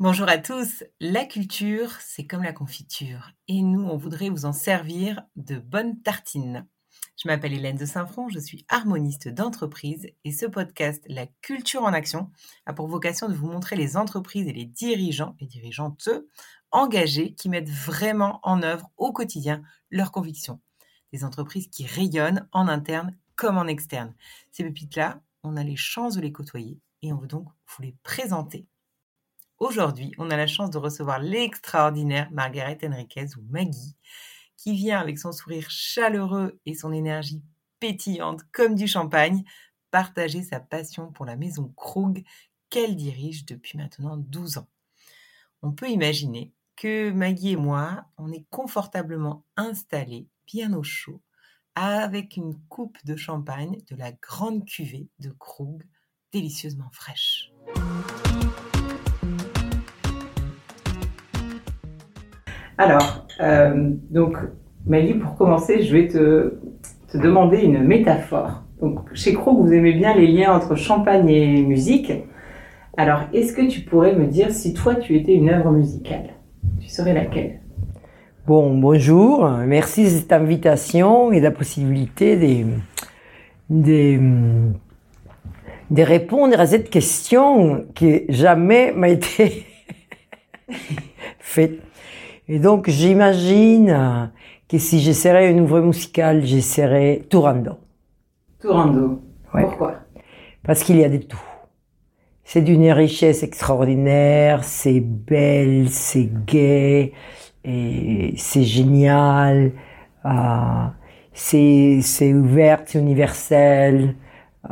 Bonjour à tous. La culture, c'est comme la confiture. Et nous, on voudrait vous en servir de bonnes tartines. Je m'appelle Hélène de Saint-Front, je suis harmoniste d'entreprise et ce podcast, La culture en action, a pour vocation de vous montrer les entreprises et les dirigeants et dirigeantes engagés qui mettent vraiment en œuvre au quotidien leurs convictions. Des entreprises qui rayonnent en interne comme en externe. Ces pépites-là, on a les chances de les côtoyer et on veut donc vous les présenter. Aujourd'hui, on a la chance de recevoir l'extraordinaire Margaret Henriquez ou Maggie, qui vient avec son sourire chaleureux et son énergie pétillante comme du champagne partager sa passion pour la maison Krug qu'elle dirige depuis maintenant 12 ans. On peut imaginer que Maggie et moi, on est confortablement installés, bien au chaud, avec une coupe de champagne de la grande cuvée de Krug, délicieusement fraîche. Alors, euh, donc, Maggie, pour commencer, je vais te, demander une métaphore. Donc, chez Krug, vous aimez bien les liens entre champagne et musique. Alors, est-ce que tu pourrais me dire si toi, tu étais une œuvre musicale? Tu serais laquelle? Bon, bonjour. Merci de cette invitation et de la possibilité de, de répondre à cette question qui jamais m'a été faite. Et donc, j'imagine que si j'essaierais une œuvre musicale, j'essaierais Turando. Turando. Pourquoi? Parce qu'il y a de tout. C'est d'une richesse extraordinaire, c'est belle, c'est gai, et c'est génial, euh, c'est ouvert, c'est universel,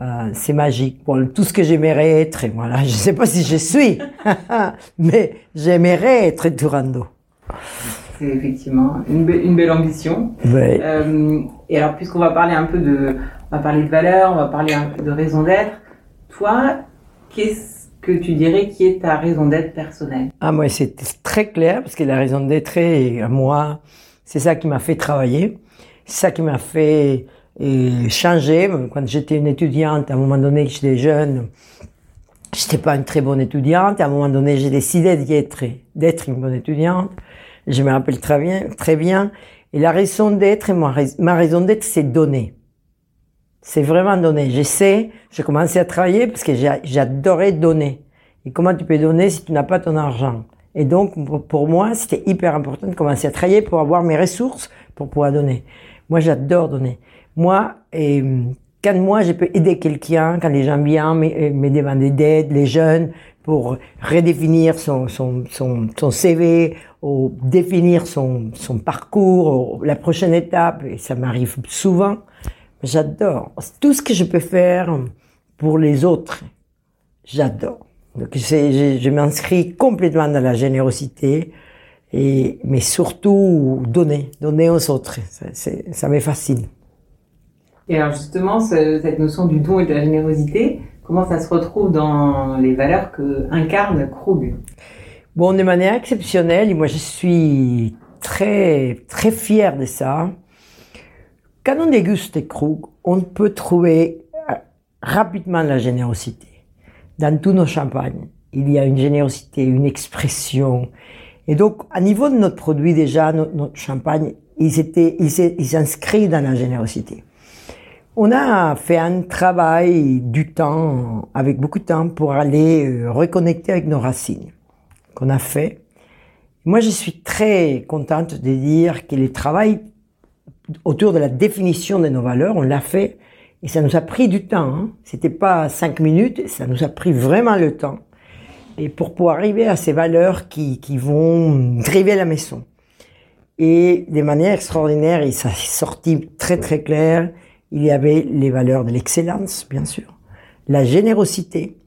euh, c'est magique. Bon, tout ce que j'aimerais être, et voilà, je ne sais pas si je suis, mais j'aimerais être Turando. C'est effectivement une, belle ambition. Euh, et alors, puisqu'on va parler un peu de, on va parler de valeurs, on va parler un peu de raison d'être. Toi, qu'est-ce que tu dirais qui est ta raison d'être personnelle? Ah, moi, c'est très clair parce que la raison d'être, et moi, c'est ça qui m'a fait travailler, c'est ça qui m'a fait changer. Quand j'étais une étudiante, à un moment donné, j'étais jeune, j'étais pas une très bonne étudiante. À un moment donné, j'ai décidé d'être, d'être une bonne étudiante. Je me rappelle très bien, très bien. Et la raison d'être, ma raison d'être, c'est donner. C'est vraiment donner. J'essaie, j'ai commencé à travailler parce que j'adorais donner. Et comment tu peux donner si tu n'as pas ton argent? Et donc, pour moi, c'était hyper important de commencer à travailler pour avoir mes ressources pour pouvoir donner. Moi, j'adore donner. Moi, quand moi, je peux aider quelqu'un, quand les gens viennent me, me demander d'aide, les jeunes, pour redéfinir son, son, son, son CV, ou définir son, son parcours, la prochaine étape, et ça m'arrive souvent, j'adore. Tout ce que je peux faire pour les autres, j'adore. Donc je, je m'inscris complètement dans la générosité, et, mais surtout donner, donner aux autres. Ça, ça me fascine. Et alors justement, cette notion du don et de la générosité, comment ça se retrouve dans les valeurs que incarne Krug? Bon, de manière exceptionnelle, et moi je suis très très fier de ça. Quand on déguste Krug, on peut trouver euh, rapidement la générosité. Dans tous nos champagnes, il y a une générosité, une expression. Et donc, à niveau de notre produit déjà, notre, champagne, ils étaient, ils s'inscrivent dans la générosité. On a fait un travail du temps, avec beaucoup de temps, pour aller euh, reconnecter avec nos racines, qu'on a fait. Moi, je suis très contente de dire que le travail autour de la définition de nos valeurs, on l'a fait et ça nous a pris du temps. Hein. C'était pas cinq minutes, ça nous a pris vraiment le temps. Et pour pouvoir arriver à ces valeurs qui, qui vont driver la maison. Et de manière extraordinaire, et ça est sorti très très clair, il y avait les valeurs de l'excellence, bien sûr, la générosité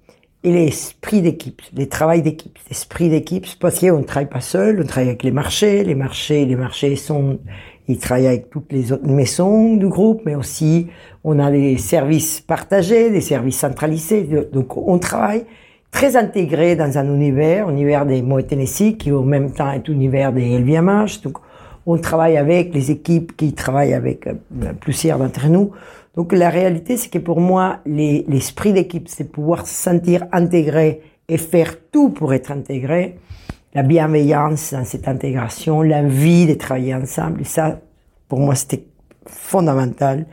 et l'esprit d'équipe, les travail d'équipe, l'esprit d'équipe, parce qu'on ne travaille pas seul, on travaille avec les marchés, les marchés, les marchés sont il travaille avec toutes les autres maisons du groupe, mais aussi on a des services partagés, des services centralisés. Donc on travaille très intégré dans un univers, univers des Moet Tennessee, qui au même temps est univers des LVMH. Donc on travaille avec les équipes qui travaillent avec euh, plusieurs d'entre nous. Donc la réalité, c'est que pour moi, l'esprit d'équipe, c'est pouvoir se sentir intégré et faire tout pour être intégré, la bienveillance dans cette intégration, l'envie de travailler ensemble. Ça, pour moi, c'était fondamental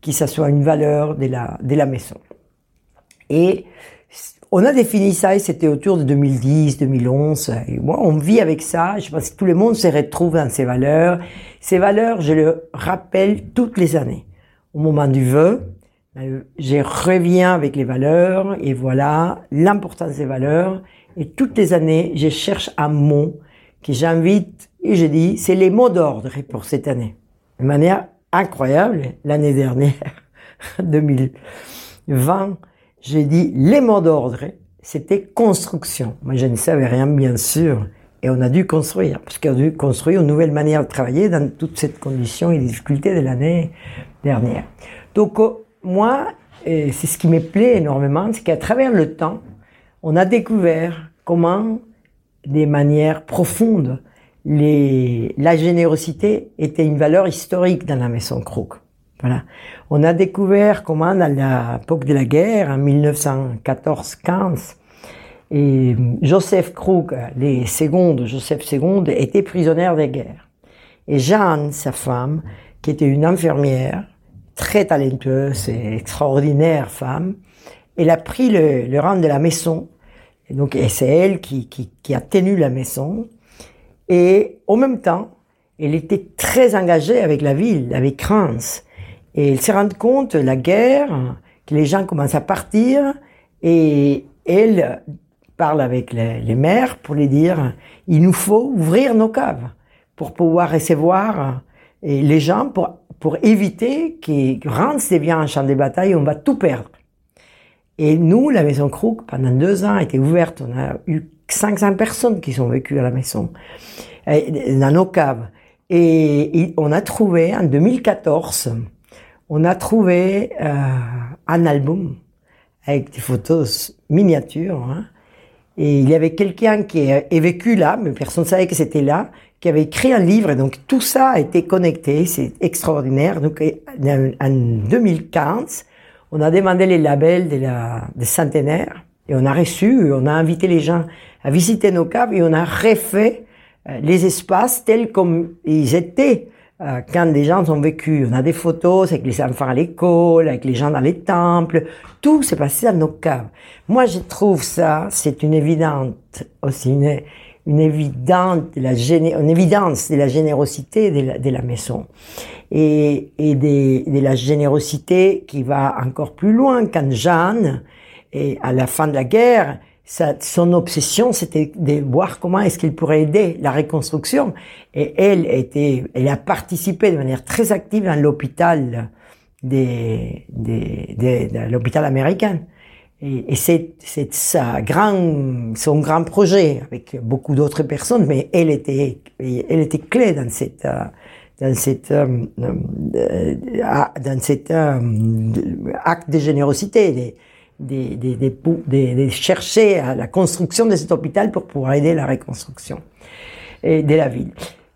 que ça soit une valeur de la, de la maison. Et on a défini ça et c'était autour de 2010, 2011. Et moi, on vit avec ça. Je pense que tout le monde se retrouve dans ces valeurs. Ces valeurs, je le rappelle toutes les années. Au moment du vœu, euh, je reviens avec les valeurs et voilà l'importance des valeurs. Et toutes les années, je cherche un mot que j'invite et je dis, c'est les mots d'ordre pour cette année. De manière incroyable, l'année dernière, 2020, j'ai dit les mots d'ordre, c'était construction. Moi, je ne savais rien, bien sûr. Et on a dû construire, parce qu'on a dû construire une nouvelle manière de travailler dans toutes ces conditions et difficultés de l'année dernière. Donc, euh, moi, c'est ce qui me plaît énormément, c'est qu'à travers le temps, on a découvert comment, des manières profondes, la générosité était une valeur historique dans la maison Krug. Voilà. On a découvert comment, à l'époque de la guerre, en 1914-15, et Joseph Krug, les secondes, Joseph II, était prisonnière de guerre. Et Jeanne, sa femme, qui était une infirmière, très talentueuse et extraordinaire femme, elle a pris le, rang de la maison et donc, c'est elle qui, qui, qui, a tenu la maison. Et en même temps, elle était très engagée avec la ville, avec Reims. Et elle s'est rendue compte, la guerre, que les gens commencent à partir. Et elle parle avec les, maires pour les dire, il nous faut ouvrir nos caves pour pouvoir recevoir les gens, pour, pour éviter que Reims devienne un champ de bataille, on va tout perdre. Et nous, la maison Crook, pendant deux ans, a été ouverte. On a eu 500 personnes qui sont vécues à la maison, dans nos caves. Et, on a trouvé, en 2014, on a trouvé euh, un album avec des photos miniatures. Hein. Et il y avait quelqu'un qui est vécu là, mais personne ne savait que c'était là, qui avait écrit un livre. Et donc tout ça a été connecté, c'est extraordinaire. Donc en 2015, on a demandé les labels la, des centenaires et on a reçu, on a invité les gens à visiter nos caves et on a refait euh, les espaces tels comme ils étaient euh, quand des gens ont vécu. On a des photos avec les enfants à l'école, avec les gens dans les temples. Tout s'est passé dans nos caves. Moi, je trouve ça, c'est une évidente aussi, une, une évidente, une évidence de la générosité de la, maison et, et de, de, la générosité qui va encore plus loin quand Jeanne, et à la fin de la guerre, son obsession, c'était de voir comment est-ce qu'il pourrait aider la reconstruction. Et elle était, elle a participé de manière très active dans l'hôpital des, des, des, de l'hôpital américain. Et, c'est, c'est sa grand, son grand projet avec beaucoup d'autres personnes, mais elle était, elle était clé dans cette, euh, dans cette, euh, euh, dans cet acte de générosité, de, de, de, de, chercher à la construction de cet hôpital pour pouvoir aider la reconstruction de la ville.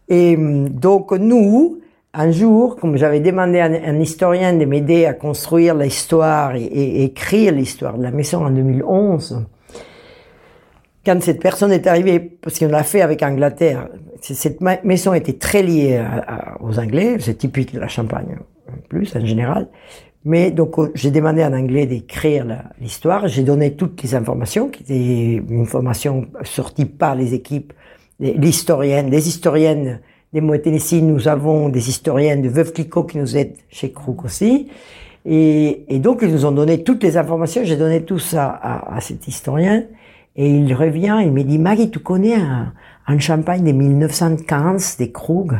Et donc nous, un jour, comme j'avais demandé à un, historien de m'aider à construire l'histoire et, écrire l'histoire de la maison en 2011, quand cette personne est arrivée, parce qu'on l'a fait avec Angleterre, cette maison était très liée aux Anglais, c'est typique de la Champagne, en plus, en général. Mais donc, euh, j'ai demandé en anglais d'écrire l'histoire. J'ai donné toutes les informations, qui étaient une information sortie par les équipes, l'historienne, les historiennes des Moët nous avons des historiens de Veuve Clicquot qui nous aident chez Krug aussi. Et, donc, ils nous ont donné toutes les informations. J'ai donné tout ça à, cet historien. Et il revient, il me dit, Maggie, tu connais un, un champagne de 1915 des Krug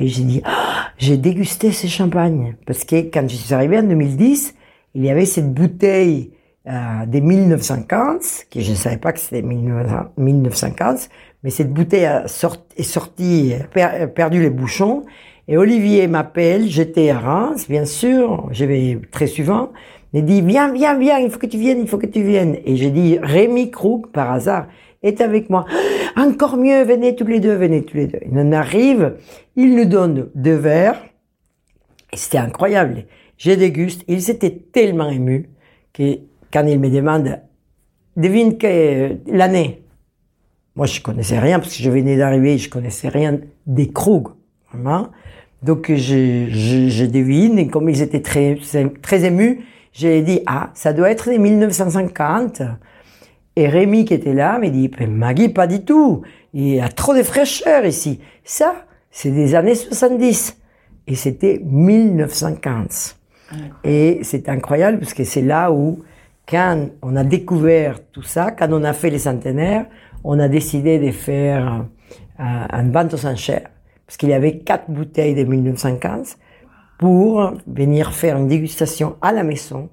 Et j'ai dit, ah, j'ai dégusté ces champagnes. Parce que quand je suis arrivé en 2010, il y avait cette bouteille euh, des 1915, que je ne savais pas que c'était 1915, mais cette bouteille a est sortie, perdu les bouchons, et Olivier m'appelle, j'étais à Reims, bien sûr, je vais très souvent, il dit, viens, viens, viens, il faut que tu viennes, il faut que tu viennes. Et j'ai dit, Rémi Krug, par hasard, est avec moi. Encore mieux, venez tous les deux, venez tous les deux. Il en arrive, il nous donne deux verres, et c'était incroyable. J'ai déguste, il s'était tellement ému que quand il me demande devine que l'année. Moi, je connaissais rien parce que je venais d'arriver, je connaissais rien des Krug, vraiment. Donc, je, je, je, devine, et comme ils étaient très, très émus, j'ai dit, ah, ça doit être les 1950. Et Rémi, qui était là, m'a dit, Maggie, pas du tout. Il y a trop de fraîcheur ici. Ça, c'est des années 70. Et c'était 1915. Et c'est incroyable parce que c'est là où, quand on a découvert tout ça, quand on a fait les centenaires, on a décidé de faire euh, un vente aux enchères. Parce qu'il y avait quatre bouteilles de 1915 pour venir faire une dégustation à la maison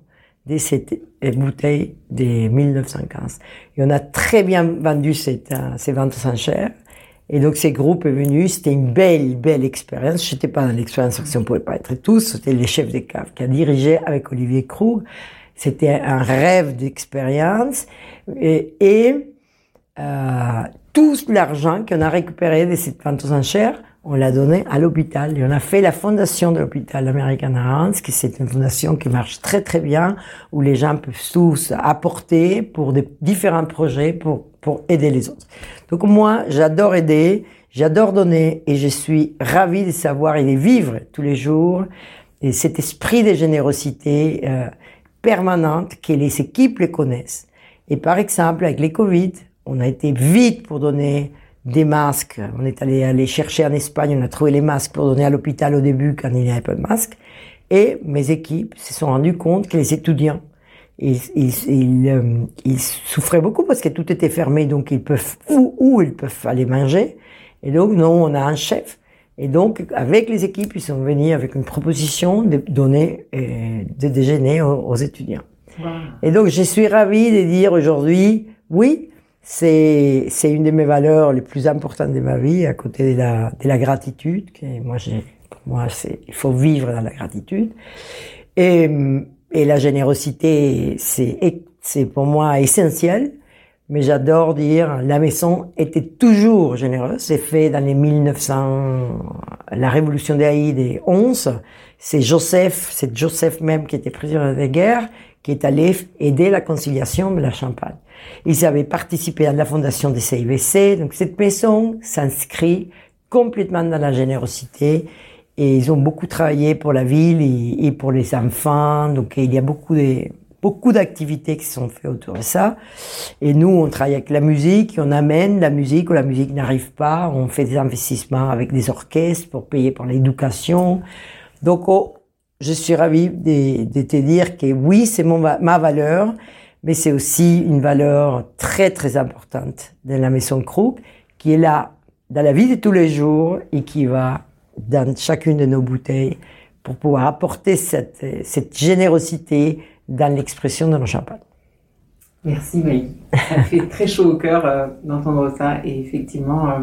de cette bouteille de 1915. Et on a très bien vendu ces ventes enchères. Et donc, ces groupes est venu, c'était une belle, belle expérience. Je n'étais pas dans l'expérience parce qu'on pouvait pas être tous. C'était les chefs des caves qui a dirigé avec Olivier Krug. C'était un rêve d'expérience. Et, et euh, tout l'argent qu'on a récupéré de cette vente aux enchères, on l'a donné à l'hôpital et on a fait la fondation de l'hôpital American Hearts, qui c'est une fondation qui marche très très bien, où les gens peuvent tous apporter pour des différents projets pour, pour aider les autres. Donc moi, j'adore aider, j'adore donner et je suis ravi de savoir et de vivre tous les jours et cet esprit de générosité euh, permanente que les équipes les connaissent. Et par exemple, avec les Covid, on a été vite pour donner des masques. On est allé aller chercher en Espagne, on a trouvé les masques pour donner à l'hôpital au début quand il n'y avait pas de masques. Et mes équipes se sont rendues compte que les étudiants, ils, ils, euh, ils, souffraient beaucoup parce que tout était fermé, donc ils peuvent où, où ils peuvent aller manger. Et donc nous, on a un chef. Et donc avec les équipes, ils sont venus avec une proposition de donner euh, de déjeuner aux, étudiants. Et donc je suis ravi de dire aujourd'hui, oui, c'est c'est une de mes valeurs les plus importantes de ma vie à côté de la de la gratitude que moi j'ai moi c'est il faut vivre dans la gratitude. Et et la générosité c'est c'est pour moi essentiel mais j'adore dire la maison était toujours généreuse. C'est fait dans les 1900 la révolution des des 11 c'est Joseph c'est Joseph même qui était président de guerre qui est allé aider la conciliation de la Champagne ils avaient participé à la fondation des CIVC. Donc cette maison s'inscrit complètement dans la générosité et ils ont beaucoup travaillé pour la ville et, pour les enfants. Donc il y a beaucoup de beaucoup d'activités qui sont faites autour de ça. Et nous, on travaille avec la musique, on amène la musique où la musique n'arrive pas, on fait des investissements avec des orchestres pour payer pour l'éducation. Donc, oh, je suis ravie de, te dire que oui, c'est ma valeur mais c'est aussi une valeur très très importante de la maison Krug qui est là dans la vie de tous les jours et qui va dans chacune de nos bouteilles pour pouvoir apporter cette, cette générosité dans l'expression de nos champagnes. Merci Maï. Ça fait très chaud au cœur euh, d'entendre ça et effectivement, euh,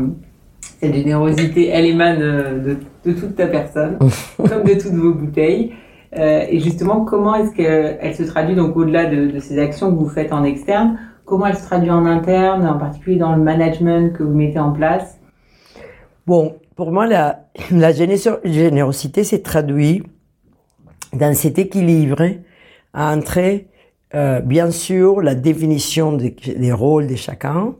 cette générosité, elle émane de, de toute ta personne, comme de toutes vos bouteilles. Euh, et justement, comment est-ce qu'elle se traduit, donc au-delà de, ces actions que vous faites en externe, comment elle se traduit en interne, en particulier dans le management que vous mettez en place? Bon, pour moi, la, la générosité s'est traduite dans cet équilibre entre, euh, bien sûr, la définition des, des rôles de chacun,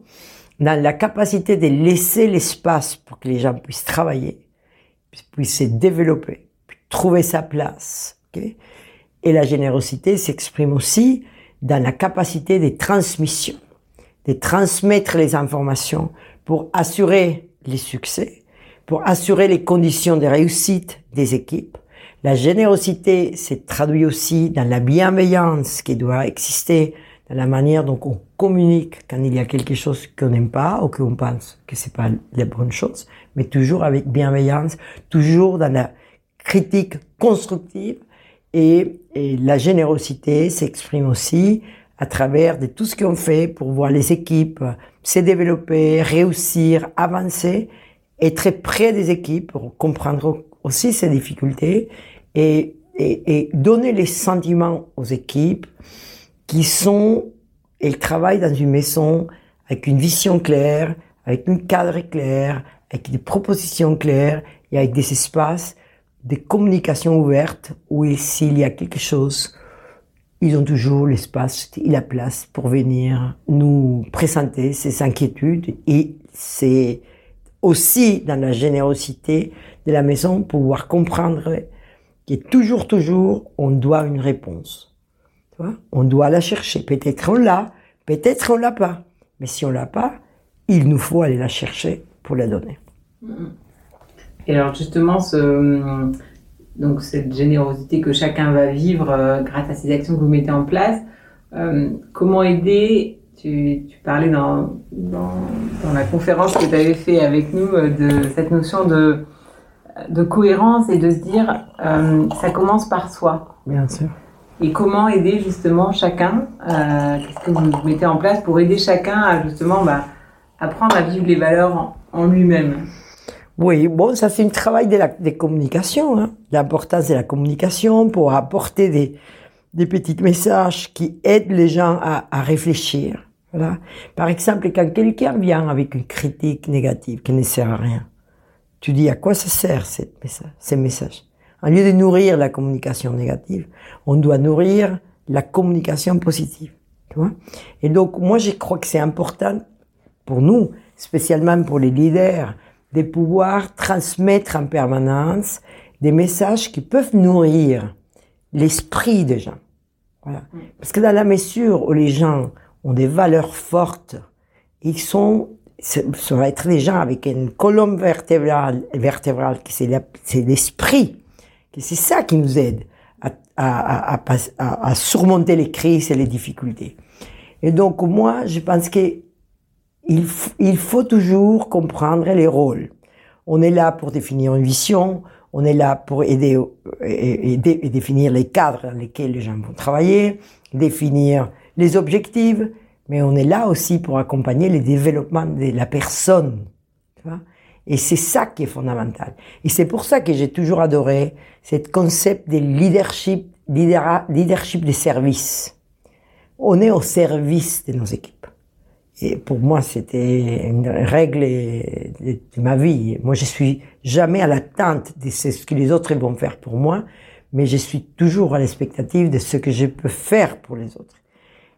dans la capacité de laisser l'espace pour que les gens puissent travailler, puissent se développer, trouver sa place, et la générosité s'exprime aussi dans la capacité de transmission, de transmettre les informations pour assurer les succès, pour assurer les conditions de réussite des équipes. La générosité s'est traduit aussi dans la bienveillance qui doit exister, dans la manière dont on communique quand il y a quelque chose qu'on n'aime pas ou qu'on pense que c'est pas la bonne chose, mais toujours avec bienveillance, toujours dans la critique constructive. Et, la générosité s'exprime aussi à travers de tout ce qu'on fait pour voir les équipes se développer, réussir, avancer, être près des équipes pour comprendre aussi ces difficultés et, et, et donner les sentiments aux équipes qui sont, elles travaillent dans une maison avec une vision claire, avec un cadre clair, avec des propositions claires et avec des espaces des communications ouvertes où s'il y a quelque chose, ils ont toujours l'espace et la place pour venir nous présenter ces inquiétudes et c'est aussi dans la générosité de la maison pouvoir comprendre que toujours, toujours, on doit une réponse. Tu vois on doit la chercher. Peut-être on l'a, peut-être on l'a pas. Mais si on l'a pas, il nous faut aller la chercher pour la donner. Et alors justement, ce, donc cette générosité que chacun va vivre euh, grâce à ces actions que vous mettez en place, euh, comment aider tu, tu, parlais dans, dans, dans, la conférence que tu avais fait avec nous euh, de cette notion de, de cohérence et de se dire ça commence par soi. Bien sûr. Et comment aider justement chacun Qu'est-ce que vous mettez en place pour aider chacun à justement bah, apprendre à vivre les valeurs en, lui-même? Oui, bon, ça c'est un travail de la, des communications, hein. l'importance de la communication pour apporter des, des petits messages qui aident les gens à, à réfléchir. Voilà. Par exemple, quand quelqu'un vient avec une critique négative qui ne sert à rien, tu dis à quoi ça sert ces messages? En lieu de nourrir la communication négative, on doit nourrir la communication positive. Tu vois Et donc, moi, je crois que c'est important pour nous, spécialement pour les leaders, de pouvoir transmettre en permanence des messages qui peuvent nourrir l'esprit des gens. Voilà. Parce que dans la mesure où les gens ont des valeurs fortes, ils sont, ça va être des gens avec une colonne vertébrale, vertébrale qui c'est l'esprit, que c'est ça qui nous aide à, à, à, à, surmonter les crises et les difficultés. Et donc moi, je pense que il, faut toujours comprendre les rôles. On est là pour définir une vision, on est là pour aider, aider et définir les cadres dans lesquels les gens vont travailler, définir les objectifs, mais on est là aussi pour accompagner le développement de la personne. Et c'est ça qui est fondamental. Et c'est pour ça que j'ai toujours adoré cette concept de leadership, leadership de service. On est au service de nos équipes. Et pour moi, c'était une règle de, ma vie. Moi, je suis jamais à l'attente de ce que les autres vont faire pour moi, mais je suis toujours à l'expectative de ce que je peux faire pour les autres.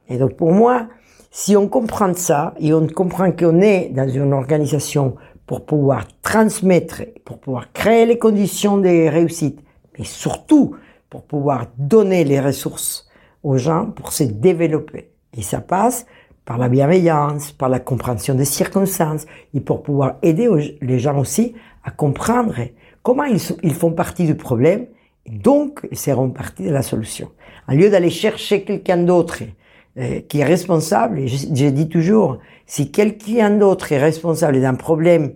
Et donc, pour moi, si on comprend ça et on comprend qu'on est dans une organisation pour pouvoir transmettre, pour pouvoir créer les conditions de réussite, mais surtout pour pouvoir donner les ressources aux gens pour se développer. Et ça passe par la bienveillance, par la compréhension des circonstances, et pour pouvoir aider les gens aussi à comprendre comment ils, font partie du problème, et donc ils seront partie de la solution. En lieu d'aller chercher quelqu'un d'autre euh, qui est responsable, et je dis toujours, si quelqu'un d'autre est responsable d'un problème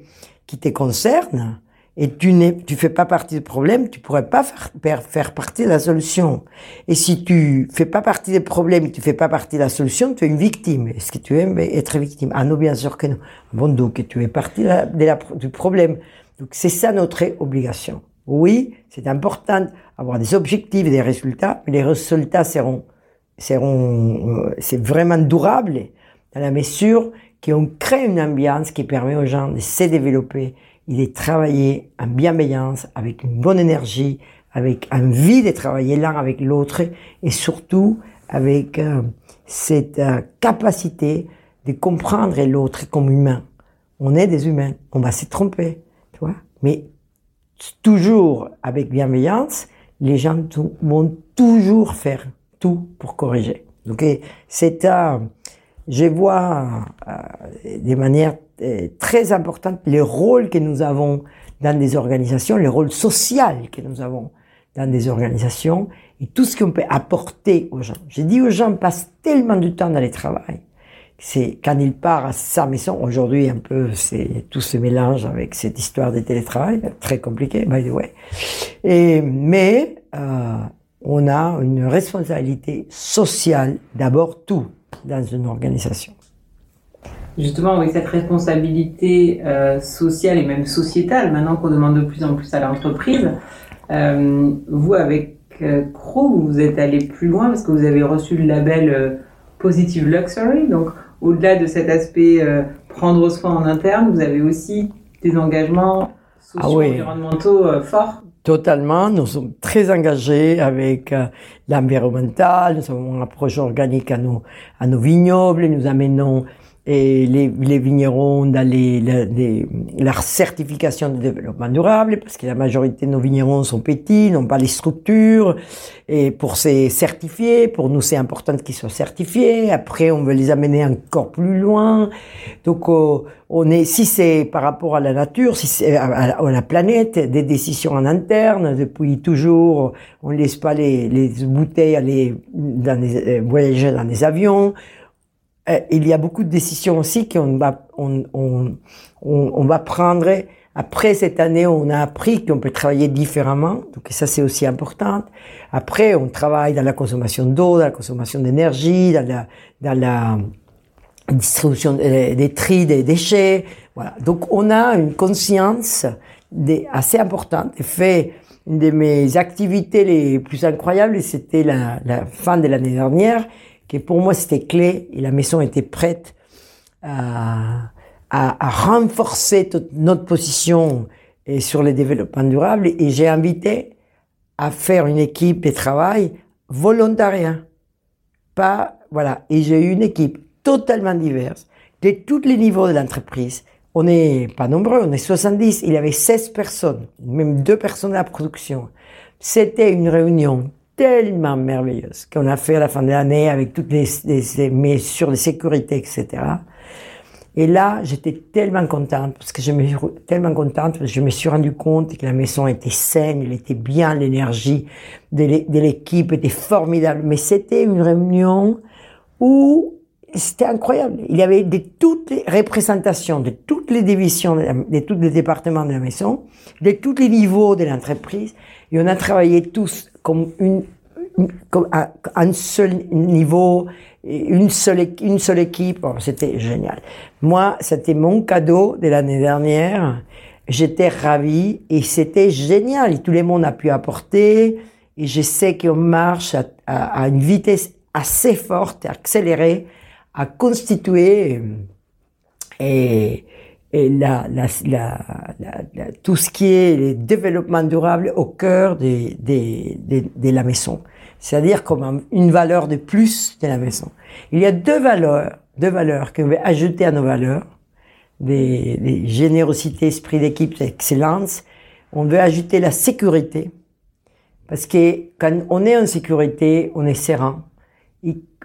qui te concerne, et tu n'es, tu fais pas partie du problème, tu pourrais pas faire, faire partie de la solution. Et si tu fais pas partie des problèmes, tu fais pas partie de la solution, tu es une victime. Est-ce que tu aimes être victime? Ah non, bien sûr que non. Bon, donc tu es partie de la, de la, du problème. Donc c'est ça notre obligation. Oui, c'est important d'avoir des objectifs et des résultats, mais les résultats seront, seront, euh, c'est vraiment durable dans la mesure qu'on crée une ambiance qui permet aux gens de se développer il est travaillé en bienveillance, avec une bonne énergie, avec envie de travailler l'un avec l'autre et surtout avec euh, cette euh, capacité de comprendre l'autre comme humain. On est des humains, on va se tromper, tu vois, mais toujours avec bienveillance, les gens vont toujours faire tout pour corriger. Donc c'est un, je vois euh, de manière euh, très importante le rôle que nous avons dans des organisations, le rôle social que nous avons dans des organisations et tout ce qu'on peut apporter aux gens. J'ai dit aux gens passent tellement de temps dans le travail. C'est quand ils partent à sa maison, aujourd'hui un peu, c'est tout se mélange avec cette histoire de télétravail, très compliqué, by the way. Et, mais euh, on a une responsabilité sociale d'abord tout dans une organisation. Justement, avec cette responsabilité euh, sociale et même sociétale, maintenant qu'on demande de plus en plus à l'entreprise, euh, vous, avec euh, Crow, vous êtes allé plus loin parce que vous avez reçu le label Positive Luxury. Donc, au-delà de cet aspect prendre soin en interne, vous avez aussi des engagements sociaux, ah environnementaux forts. Totalement, nous sommes très engagés avec euh, l'environnemental, nous avons une approche organique à nos, à nos vignobles, nous amenons et les, les vignerons dans les, les, la certification de développement durable, parce que la majorité de nos vignerons sont petits, n'ont pas les structures, et pour se certifier, pour nous c'est important qu'ils soient certifiés, après on veut les amener encore plus loin, donc euh, on est, si c'est par rapport à la nature, si c'est à, la planète, des décisions en interne, depuis toujours, on ne laisse pas les, les bouteilles aller dans les, euh, voyager dans les avions, il y a beaucoup de décisions aussi qu'on va, on, on, on, va prendre. Après cette année, on a appris qu'on peut travailler différemment, donc ça c'est aussi important. Après, on travaille dans la consommation d'eau, dans la consommation d'énergie, dans la, dans la distribution des, des tri des déchets. Voilà. Donc on a une conscience des, assez importante. Et fait, une de mes activités les plus incroyables, c'était la, la fin de l'année dernière, que pour moi c'était clé et la maison était prête à, à, à renforcer toute notre position et sur le développement durable et j'ai invité à faire une équipe de travail volontariat. Pas, voilà. Et j'ai eu une équipe totalement diverse de tous les niveaux de l'entreprise. On n'est pas nombreux, on est 70. Il y avait 16 personnes, même deux personnes à la production. C'était une réunion tellement merveilleuse qu'on a fait à la fin de l'année avec toutes les, les, mesures de sécurité, etc. Et là, j'étais tellement contente parce que je me tellement contente parce que je me suis rendu compte que la maison était saine, elle était bien, l'énergie de l'équipe était formidable. Mais c'était une réunion où c'était incroyable. Il y avait de toutes les représentations de toutes les divisions, de, tous les départements de la maison, de tous les niveaux de l'entreprise. Et on a travaillé tous comme une, comme à un seul niveau, une seule, une seule équipe. c'était génial. Moi, c'était mon cadeau de l'année dernière. J'étais ravi et c'était génial. Et tout le monde a pu apporter. Et je sais qu'on marche à, à, une vitesse assez forte, accélérée, à constituer et, et la, la, la, tout ce qui est le développement durable au cœur de, de, de, la maison. C'est-à-dire comme une valeur de plus de la maison. Il y a deux valeurs, deux valeurs qu'on veut ajouter à nos valeurs, des, des générosité, esprit d'équipe, excellence. On veut ajouter la sécurité, parce que quand on est en sécurité, on est serein.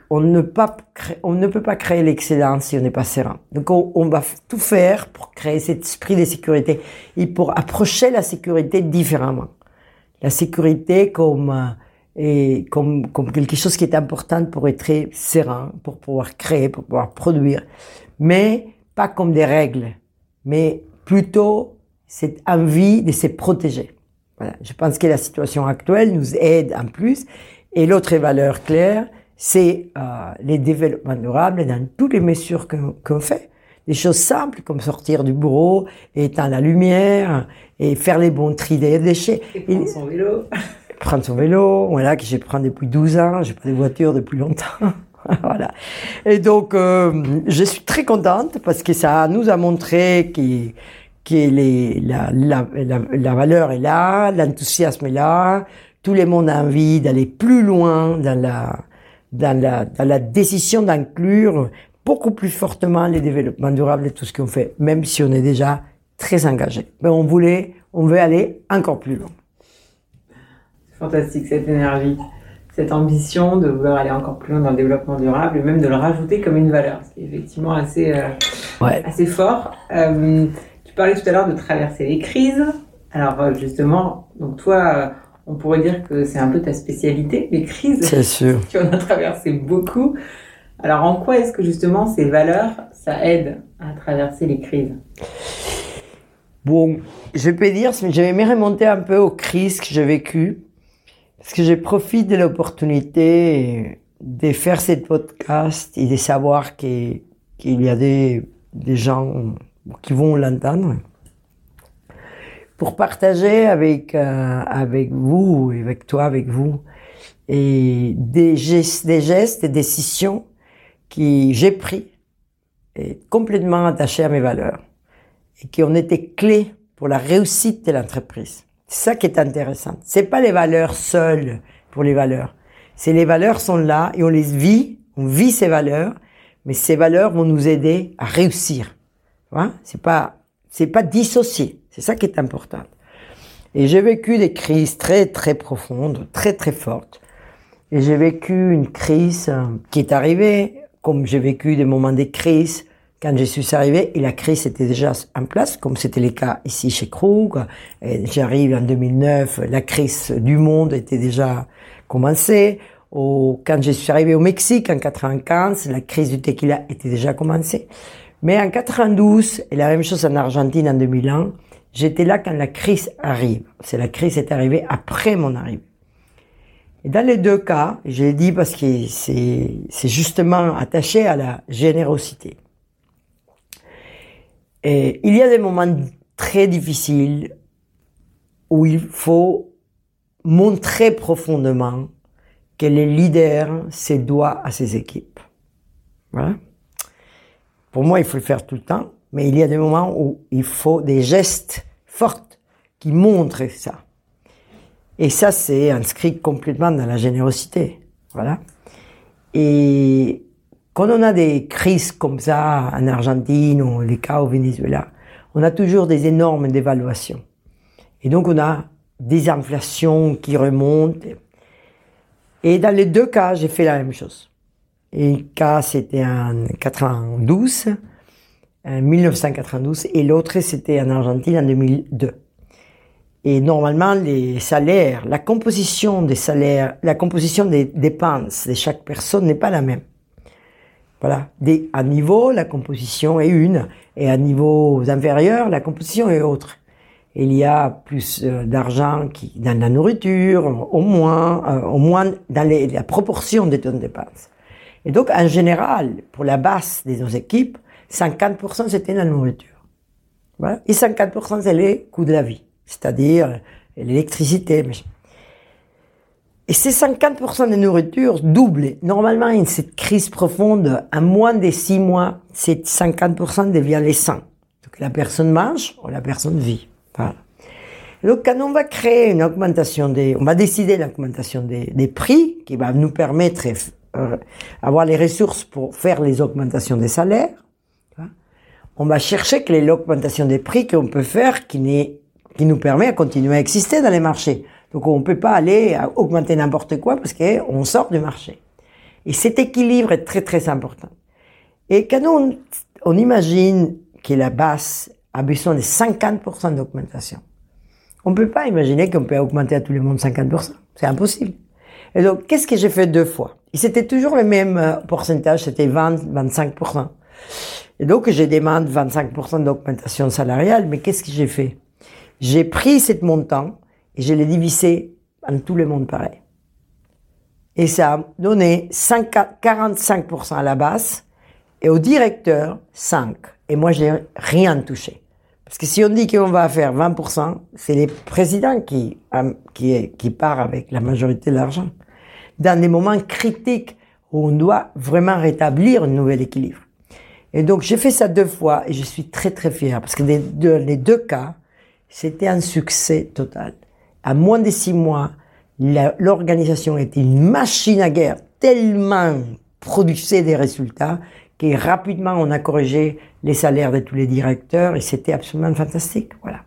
On ne, peut pas créer l'excellence si on n'est pas serein. Donc on, va tout faire pour créer cet esprit de sécurité et pour approcher la sécurité différemment. La sécurité comme, euh, comme, comme quelque chose qui est important pour être serein, pour pouvoir créer, pour pouvoir produire, mais pas comme des règles, mais plutôt cette envie de se protéger. Voilà. Je pense que la situation actuelle nous aide en plus. Et l'autre valeur claire, c'est euh, les développements durables dans toutes les mesures qu'on fait. Des choses simples comme sortir du bureau, éteindre la lumière et faire les bons tri des déchets. Et prendre son vélo. prendre son vélo, voilà, que j'ai pris depuis 12 ans, j'ai pas de voiture depuis longtemps. voilà. Et donc, euh, je suis très contente parce que ça nous a montré que, que les, la, la, la, la valeur est là, l'enthousiasme est là, tout le monde a envie d'aller plus loin dans la, dans la, dans la décision d'inclure beaucoup plus fortement les développements durables et tout ce qu'on fait, même si on est déjà très engagé. Mais on voulait, on veut aller encore plus loin. Fantastique cette énergie, cette ambition de vouloir aller encore plus loin dans le développement durable et même de le rajouter comme une valeur, ce qui est effectivement assez, euh, assez fort. Euh, tu parlais tout à l'heure de traverser les crises. Alors euh, justement, donc toi, on pourrait dire que c'est un peu ta spécialité, les crises. C'est sûr. Tu en as traversé beaucoup. Alors, en quoi est-ce que justement ces valeurs, ça aide à traverser les crises? Bon, je peux dire, j'aimerais remonter un peu aux crises que j'ai vécues, parce que je profite de l'opportunité de faire cette podcast et de savoir qu'il y a des, des gens qui vont l'entendre pour partager avec euh, avec vous, avec toi, avec vous, et des gestes, des gestes, des décisions que j'ai pris et complètement attachés à mes valeurs et qui ont été clés pour la réussite de l'entreprise. C'est ça qui est intéressant. C'est pas les valeurs seules pour les valeurs. C'est les valeurs sont là et on les vit, on vit ces valeurs, mais ces valeurs vont nous aider à réussir. Hein? C'est pas, c'est pas dissocié. C'est ça qui est important. Et j'ai vécu des crises très très profondes, très très fortes. Et j'ai vécu une crise euh, qui est arrivée, comme j'ai vécu des moments de crise quand je suis arrivé, et la crise était déjà en place, comme c'était le cas ici chez Krug. J'arrive en 2009, la crise du monde était déjà commencée. Ou quand je suis arrivé au Mexique en 95, la crise du tequila était déjà commencée. Mais en 92, et la même chose en Argentine en 2001, j'étais là quand la crise arrive. C'est la crise est arrivée après mon arrivée. Dans les deux cas, j'ai dit parce que c'est justement attaché à la générosité. Et il y a des moments très difficiles où il faut montrer profondément que le leader se doit à ses équipes. Voilà. Pour moi, il faut le faire tout le temps, mais il y a des moments où il faut des gestes forts qui montrent ça. Et ça, c'est inscrit complètement dans la générosité. Voilà. Et quand on a des crises comme ça en Argentine ou les cas au Venezuela, on a toujours des énormes dévaluations. Et donc on a des inflations qui remontent. Et dans les deux cas, j'ai fait la même chose. Et cas, c'était en 92, en 1992, et l'autre, c'était en Argentine en 2002. Et normalement, les salaires, la composition des salaires, la composition des dépenses de chaque personne n'est pas la même. Voilà. Des, à niveau, la composition est une, et à niveau inférieur, la composition est autre. Il y a plus euh, d'argent qui dans la nourriture, au moins, euh, au moins dans les, la proportion de ton dépenses. Et donc, en général, pour la base de nos équipes, 50% c'était la nourriture. Voilà. Et 50% c'est les coûts de la vie, c'est-à-dire l'électricité. Et ces 50% de nourriture doublent. Normalement, in cette crise profonde, à moins de 6 mois, ces 50% devient les 100. Donc la personne mange ou la personne vit. Voilà. donc quand on va créer une augmentation des, on va décider l'augmentation des, des, prix qui va nous permettre d'avoir euh, les ressources pour faire les augmentations des salaires, on va chercher que l'augmentation des prix qu'on peut faire qui, qui nous permet de continuer à exister dans les marchés. Donc on ne peut pas aller augmenter n'importe quoi parce qu'on sort du marché. Et cet équilibre est très très important. Et quand on, on imagine que la base a besoin de 50% d'augmentation, on ne peut pas imaginer qu'on peut augmenter à tout le monde 50%. C'est impossible. Et donc, qu'est-ce que j'ai fait deux fois? Et c'était toujours le même euh, pourcentage, c'était 20-25%. Et donc, je demande 25% d'augmentation salariale, mais qu'est-ce que j'ai fait? J'ai pris cette montant et je l'ai divisé en tout le monde pareil. Et ça a donné 45% à la base et au directeur 5. Et moi, je n'ai rien touché. Parce que si on dit qu'on va faire 20%, c'est les présidents qui, euh, qui, qui part avec la majorité de l'argent. Dans des moments critiques où on doit vraiment rétablir un nouvel équilibre. Et donc, j'ai fait ça deux fois et je suis très très fier parce que les deux, les deux cas, c'était un succès total à moins de six mois, l'organisation était une machine à guerre tellement produisait des résultats que rapidement on a corrigé les salaires de tous les directeurs et c'était absolument fantastique. Voilà.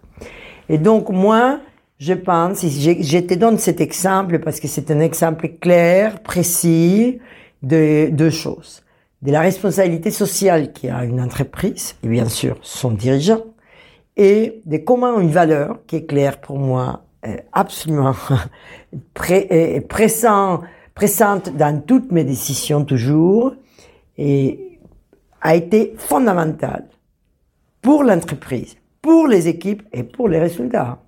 Et donc moi, je pense, je te donne cet exemple parce que c'est un exemple clair, précis de deux choses. De la responsabilité sociale qui a une entreprise, et bien sûr son dirigeant, et de comment une valeur qui est claire pour moi euh, absolument pré pressant, pressante dans toutes mes décisions toujours et a été fondamentale pour l'entreprise, pour les équipes et pour les résultats.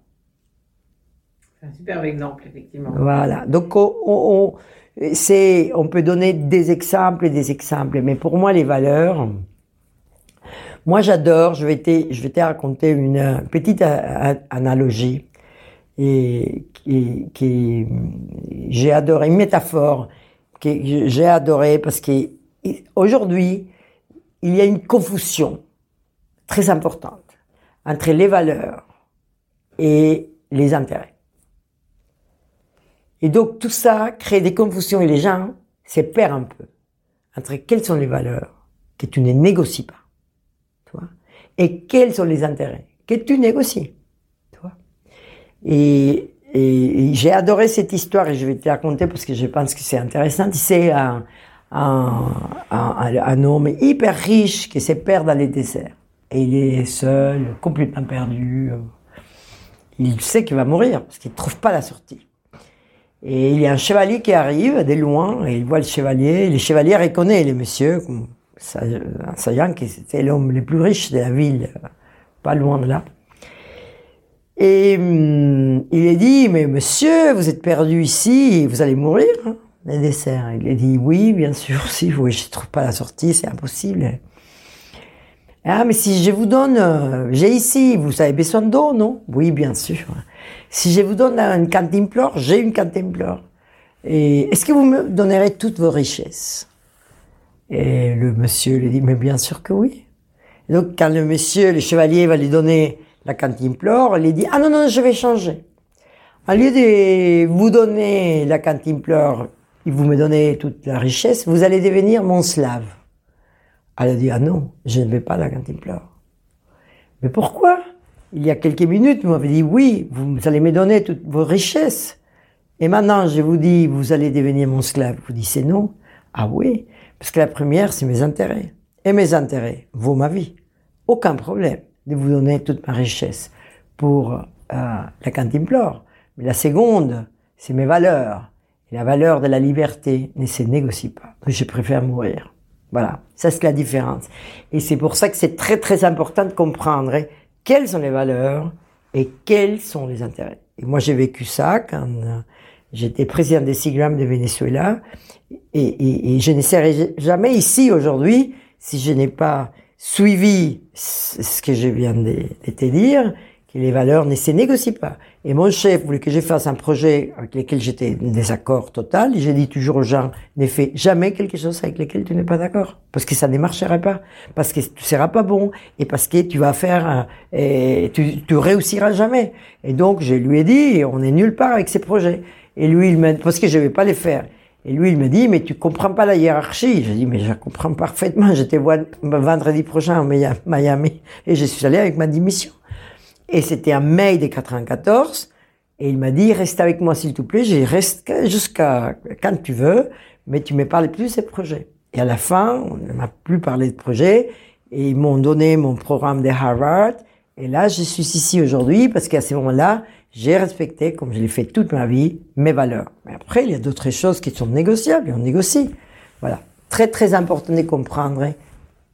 C'est un super exemple, effectivement. Voilà. Donc, on, on, on peut donner des exemples et des exemples, mais pour moi, les valeurs, moi, j'adore, je vais te, raconter une petite analogie et qui, qui j'ai adoré, une métaphore que j'ai adoré parce que aujourd'hui, il y a une confusion très importante entre les valeurs et les intérêts. Et donc tout ça crée des confusions et les gens se perdent un peu entre quelles sont les valeurs que tu ne négocies pas, tu vois, et quels sont les intérêts que tu négocies, tu vois. Et, et, j'ai adoré cette histoire et je vais te la raconter parce que je pense que c'est intéressant. C'est un, un, un, un, homme hyper riche qui se perd dans les déserts. Et il est seul, complètement perdu. Il sait qu'il va mourir parce qu'il ne trouve pas la sortie. Et il y a un chevalier qui arrive de loin et il voit le chevalier. Le chevalier reconnaît le monsieur, en sachant que c'était l'homme le plus riche de la ville, pas loin de là. Et hum, il a dit, mais monsieur, vous êtes perdu ici, vous allez mourir, hein, les desserts. Il a dit, oui, bien sûr, si, oui, je ne trouve pas la sortie, c'est impossible. Ah, mais si je vous donne, euh, j'ai ici, vous avez besoin d'eau, non Oui, bien sûr. Si je vous donne une cantimplore, j'ai une cantimplore. Et est-ce que vous me donnerez toutes vos richesses? Et le monsieur lui dit, mais bien sûr que oui. donc, quand le monsieur, le chevalier, va lui donner la cantimplore, il lui dit, ah non, non, je vais changer. Au lieu de vous donner la cantimplore, et vous me donnez toute la richesse, vous allez devenir mon slave. Elle a dit, ah non, je ne vais pas la cantimplore. Mais pourquoi? Il y a quelques minutes, vous m'avez dit, oui, vous allez me donner toutes vos richesses. Et maintenant, je vous dis, vous allez devenir mon esclave. Vous dites, c'est non. Ah oui, parce que la première, c'est mes intérêts. Et mes intérêts vaut ma vie. Aucun problème de vous donner toute ma richesse pour euh, la cantimplore. Mais la seconde, c'est mes valeurs. Et la valeur de la liberté ne se négocie pas. je préfère mourir. Voilà, ça c'est la différence. Et c'est pour ça que c'est très très important de comprendre hein, quelles sont les valeurs et quels sont les intérêts. Et moi j'ai vécu ça quand euh, j'étais président des SIGRAM de Venezuela et, je ne jamais ici aujourd'hui si je n'ai pas suivi ce que je viens de te dire que les valeurs ne se négocient pas. Et mon chef voulait que je fasse un projet avec lequel j'étais en désaccord total. Et j'ai dit toujours aux gens, ne fais jamais quelque chose avec lequel tu n'es pas d'accord. Parce que ça ne marcherait pas. Parce que tu seras pas bon. Et parce que tu vas faire, et tu, réussiras jamais. Et donc, je lui ai dit, on est nulle part avec ces projets. Et lui, il m'a, parce que je vais pas les faire. Et lui, il me dit, mais tu comprends pas la hiérarchie. J'ai dit, mais je comprends parfaitement. J'étais vendredi prochain à Miami et je suis allé avec ma démission. Et c'était un mai de 94. Et il m'a dit, reste avec moi s'il te plaît, je reste jusqu'à quand tu veux, mais tu me parles plus de ces projets. Et à la fin, on ne m'a plus parlé de projets, et ils m'ont donné mon programme de Harvard. Et là, je suis ici aujourd'hui parce qu'à ce moment-là, j'ai respecté, comme je l'ai fait toute ma vie, mes valeurs. Mais après, il y a d'autres choses qui sont négociables, et on négocie. Voilà. Très, très important de comprendre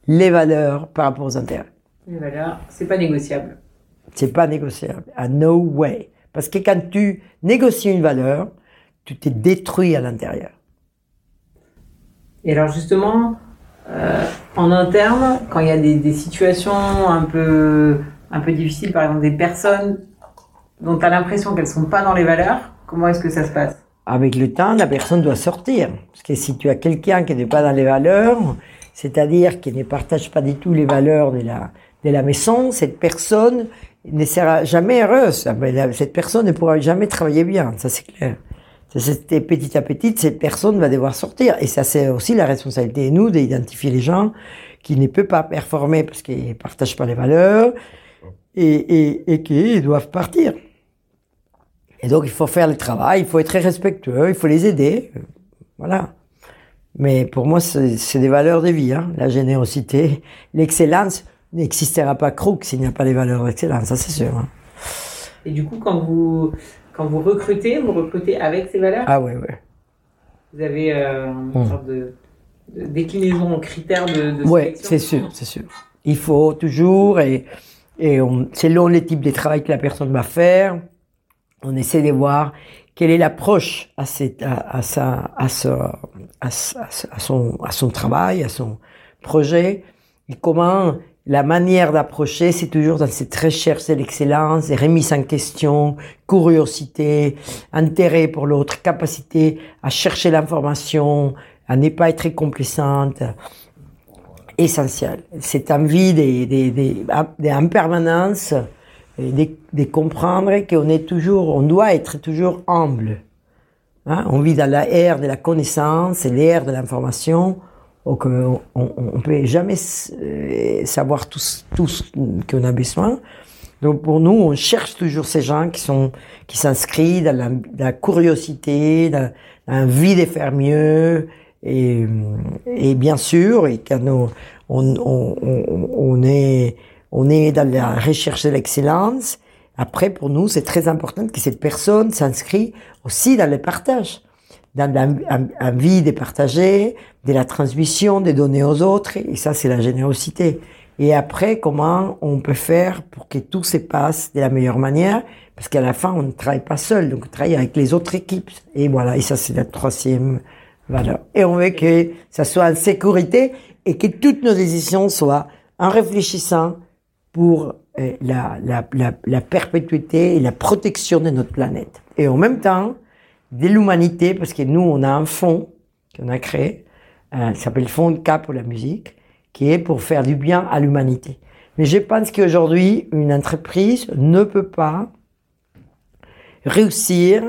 les valeurs par rapport aux intérêts. Les valeurs, c'est pas négociable. C'est pas négociable. À no way. Parce que quand tu négocies une valeur, tu t'es détruit à l'intérieur. Et alors justement, euh, en interne, quand il y a des, situations un peu, un peu difficiles, par exemple des personnes dont tu as l'impression qu'elles sont pas dans les valeurs, comment est-ce que ça se passe? Avec le temps, la personne doit sortir. Parce que si tu as quelqu'un qui n'est pas dans les valeurs, c'est-à-dire qui ne partage pas du tout les valeurs de la, de la maison, cette personne ne sera jamais heureuse. Cette personne ne pourra jamais travailler bien, ça c'est clair. C'était petit à petit, cette personne va devoir sortir. Et ça, c'est aussi la responsabilité de nous d'identifier les gens qui ne peuvent pas performer parce qu'ils partagent pas les valeurs et, et, et qui doivent partir. Et donc, il faut faire le travail, il faut être très respectueux, il faut les aider. Voilà. Mais pour moi, c'est des valeurs de vie, hein. la générosité, l'excellence n'existera pas Crook s'il n'y a pas les valeurs d'excellence, ça c'est sûr. Hein. Et du coup, quand vous, quand vous recrutez, vous recrutez avec ces valeurs? Ah oui, oui. Vous avez euh, une hmm. sorte de, déclinaison en critères de, de Oui, c'est sûr, c'est sûr. Il faut toujours, et, et on, selon les types de travail que la personne va faire, on essaie de voir quelle est l'approche à, à, à, sa, à, à, son, à son travail, à son projet, et comment la manière d'approcher, c'est toujours dans cette recherche de l'excellence, remise en question, curiosité, intérêt pour l'autre, capacité à chercher l'information, à ne pas être complaisante, essentiel. Cette envie de, de, de, permanence de, comprendre qu'on est toujours, on doit être toujours humble. Hein? On vit dans la ère de la connaissance et l'ère de l'information, donc on, on, peut jamais euh, savoir tout, tout ce qu'on a besoin. Donc pour nous, on cherche toujours ces gens qui sont qui s'inscrivent dans la, la, curiosité, dans, dans l'envie de faire mieux, et, et bien sûr, et quand on, on, on, on est on est dans la recherche de l'excellence. Après, pour nous, c'est très important que cette personne s'inscrit aussi dans le partage, dans la vie de partager, de la transmission, de donner aux autres. Et ça, c'est la générosité. Et après, comment on peut faire pour que tout se passe de la meilleure manière? Parce qu'à la fin, on ne travaille pas seul, donc on travaille avec les autres équipes. Et voilà, et ça, c'est la troisième valeur. Et on veut que ça soit en sécurité et que toutes nos décisions soient en réfléchissant pour euh, la, la, la, la, perpétuité et la protection de notre planète. Et en même temps, de l'humanité, parce que nous, on a un fonds qu'on a créé, euh, s'appelle Fonds de Cap pour la musique, qui est pour faire du bien à l'humanité. Mais je pense qu'aujourd'hui, une entreprise ne peut pas réussir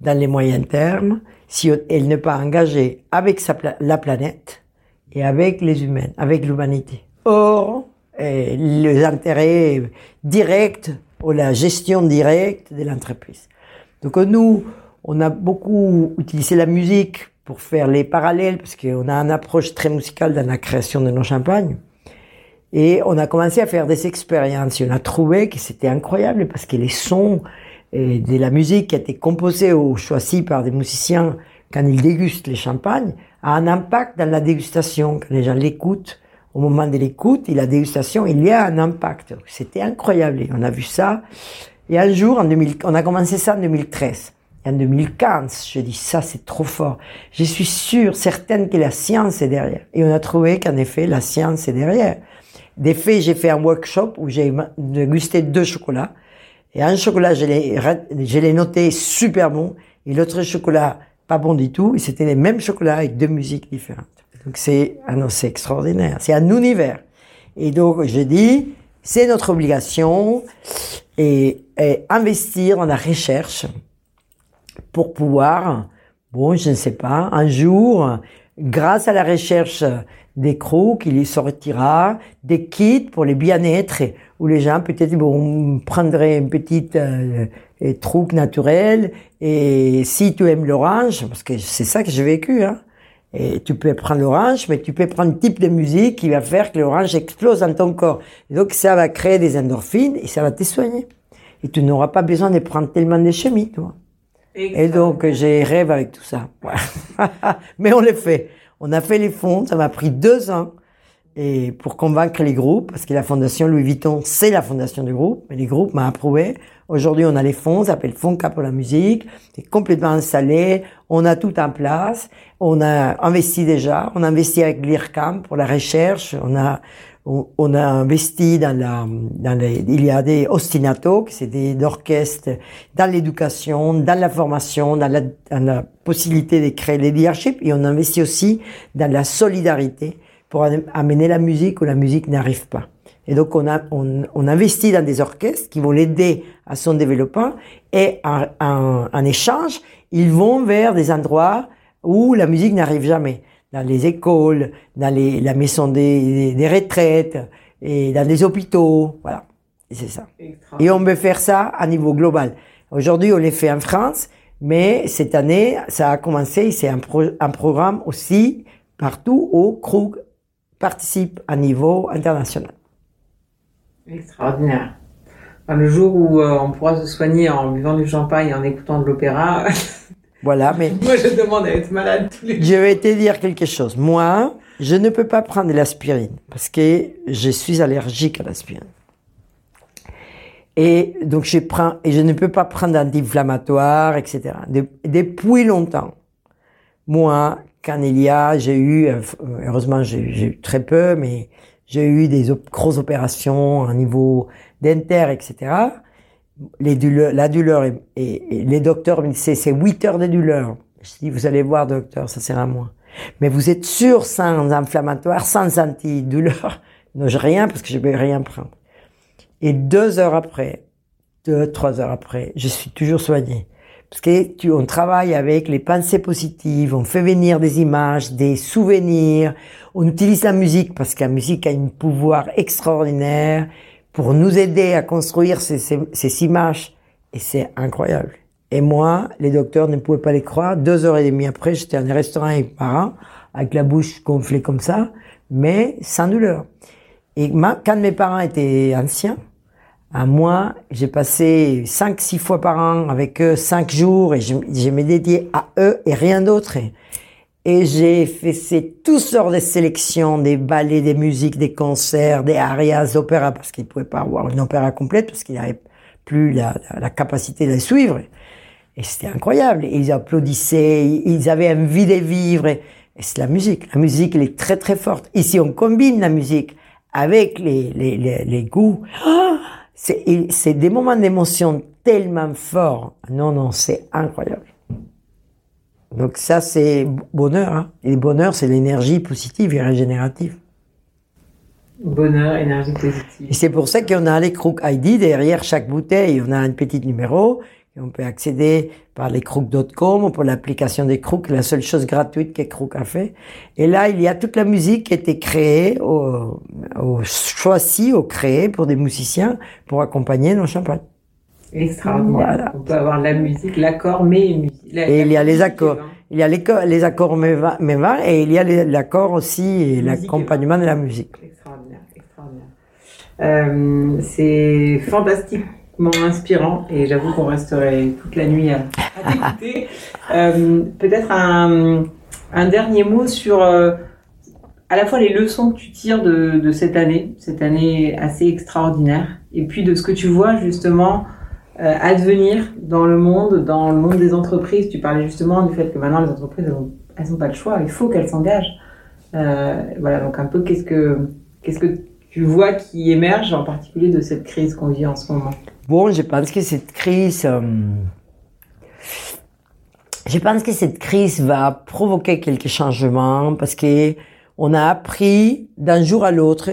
dans les moyens termes si elle n'est pas engagée avec sa, la planète et avec les humains, avec l'humanité. Or, eh, les intérêts directs ou la gestion directe de l'entreprise. Donc nous, on a beaucoup utilisé la musique pour faire les parallèles, parce qu'on a une approche très musicale dans la création de nos champagnes. Et on a commencé à faire des expériences. Et on a trouvé que c'était incroyable parce que les sons de la musique qui a été composée ou choisie par des musiciens quand ils dégustent les champagnes a un impact dans la dégustation. Quand les gens l'écoutent, au moment de l'écoute et la dégustation, il y a un impact. C'était incroyable. Et on a vu ça. Et un jour, en 2000, on a commencé ça en 2013. En 2015, je dis ça, c'est trop fort. Je suis sûre, certaine que la science est derrière. Et on a trouvé qu'en effet, la science est derrière. Des faits, j'ai fait un workshop où j'ai dégusté deux chocolats. Et un chocolat, je l'ai noté super bon. Et l'autre chocolat, pas bon du tout. Et c'était les mêmes chocolats avec deux musiques différentes. Donc c'est un c'est extraordinaire. C'est un univers. Et donc je dis, c'est notre obligation et, et, investir dans la recherche pour pouvoir, bon, je ne sais pas, un jour, grâce à la recherche des crocs, il y sortira des kits pour les bien-être où les gens peut-être bon, prendraient une petite euh, truc naturel et si tu aimes l'orange, parce que c'est ça que j'ai vécu, hein, et tu peux prendre l'orange, mais tu peux prendre un type de musique qui va faire que l'orange explose dans ton corps. Donc ça va créer des endorphines et ça va te soigner. Et tu n'auras pas besoin de prendre tellement de chimie, toi. Et donc j'ai rêve avec tout ça. mais on l'a fait. On a fait les fonds, ça m'a pris deux ans. Et pour convaincre les groupes, parce que la fondation Louis Vuitton, c'est la fondation du groupe, mais les groupes m'ont approuvé. Aujourd'hui, on a les fonds, ça s'appelle Fonds pour la musique, c'est complètement installé, on a tout en place, on a investi déjà, on a investi avec l'IRCAM pour la recherche, on a on, a investi dans la, dans les, il y a des ostinato, c'est des orchestres dans l'éducation, dans la formation, dans la, dans la possibilité de créer les leadership, et on investit aussi dans la solidarité pour amener la musique où la musique n'arrive pas. Et donc on, a, on, on, investit dans des orchestres qui vont l'aider à son développement et en, en, échange, ils vont vers des endroits où la musique n'arrive jamais. Dans les écoles, dans les, la maison des, des, retraites et dans les hôpitaux. Voilà. C'est ça. Et on veut faire ça à niveau global. Aujourd'hui, on les fait en France, mais cette année, ça a commencé, c'est un, un programme aussi partout au Krug participe à niveau international. Extraordinaire. le jour où euh, on pourra se soigner en buvant du champagne et en écoutant de l'opéra. voilà, mais. Moi, je demande à être malade tous les jours. Je vais te dire quelque chose. Moi, je ne peux pas prendre de l'aspirine parce que je suis allergique à l'aspirine. Et donc, je prends, et je ne peux pas prendre d'anti-inflammatoire, etc. depuis longtemps. Moi, quand il y a, j'ai eu, euh, heureusement, j'ai eu très peu, mais j'ai eu des grosses opérations à niveau dentaire, etc. Les douleurs, la douleur et, les docteurs me disaient c'est 8 heures de douleur. Je dis vous allez voir docteur, ça sert à moi. Mais vous êtes sûr sans inflammatoire, sans antidouleur Non, j'ai rien parce que je vais rien prendre. Et deux heures après, deux, trois heures après, je suis toujours soigné. Parce que tu, on travaille avec les pensées positives, on fait venir des images, des souvenirs, on utilise la musique parce que la musique a un pouvoir extraordinaire pour nous aider à construire ces, ces, ces images. Et c'est incroyable. Et moi, les docteurs ne pouvaient pas les croire. Deux heures et demie après, j'étais dans un restaurant avec parents, avec la bouche gonflée comme ça, mais sans douleur. Et ma, quand mes parents étaient anciens, à moi, j'ai passé cinq, six fois par an avec eux, cinq jours, et je, je me dédié à eux et rien d'autre. J'ai fait toutes sortes de sélections, des ballets, des musiques, des concerts, des arias, d'opéra, parce qu'ils ne pouvaient pas avoir une opéra complète, parce qu'ils n'avaient plus la, capacité de les suivre. Et c'était incroyable. Ils applaudissaient, ils avaient envie de vivre. Et c'est la musique. La musique, elle est très très forte. Ici, on combine la musique avec les, les, les, goûts. Oh c'est des moments d'émotion tellement forts. Non, non, c'est incroyable. Donc ça, c'est bonheur. Hein. Et le bonheur, c'est l'énergie positive et régénérative. Bonheur, énergie positive. Et c'est pour ça qu'on a les crocs ID. Derrière chaque bouteille, on a un petit numéro. Et on peut accéder par les crocs.com ou pour l'application des crocs, la seule chose gratuite que Croc a fait. Et là, il y a toute la musique qui a été créée, au, au choisie, au créée pour des musiciens pour accompagner nos champagnes. Extraordinaire. Voilà. On peut avoir la musique, l'accord, mais la, et il y a les accords. Il y a les, les accords mévins et il y a l'accord aussi et l'accompagnement de la musique. Extraordinaire, extraordinaire. Euh, c'est fantastique inspirant et j'avoue qu'on resterait toute la nuit à, à t'écouter. euh, Peut-être un, un, dernier mot sur euh, à la fois les leçons que tu tires de, de, cette année, cette année assez extraordinaire, et puis de ce que tu vois justement euh, advenir dans le monde, dans le monde des entreprises. Tu parlais justement du fait que maintenant les entreprises elles n'ont pas le choix, il faut qu'elles s'engagent. Euh, voilà donc un peu qu'est-ce que qu'est-ce que tu vois qui émerge en particulier de cette crise qu'on vit en ce moment? Bon, je pense que cette crise, euh, je pense que cette crise va provoquer quelques changements parce que on a appris d'un jour à l'autre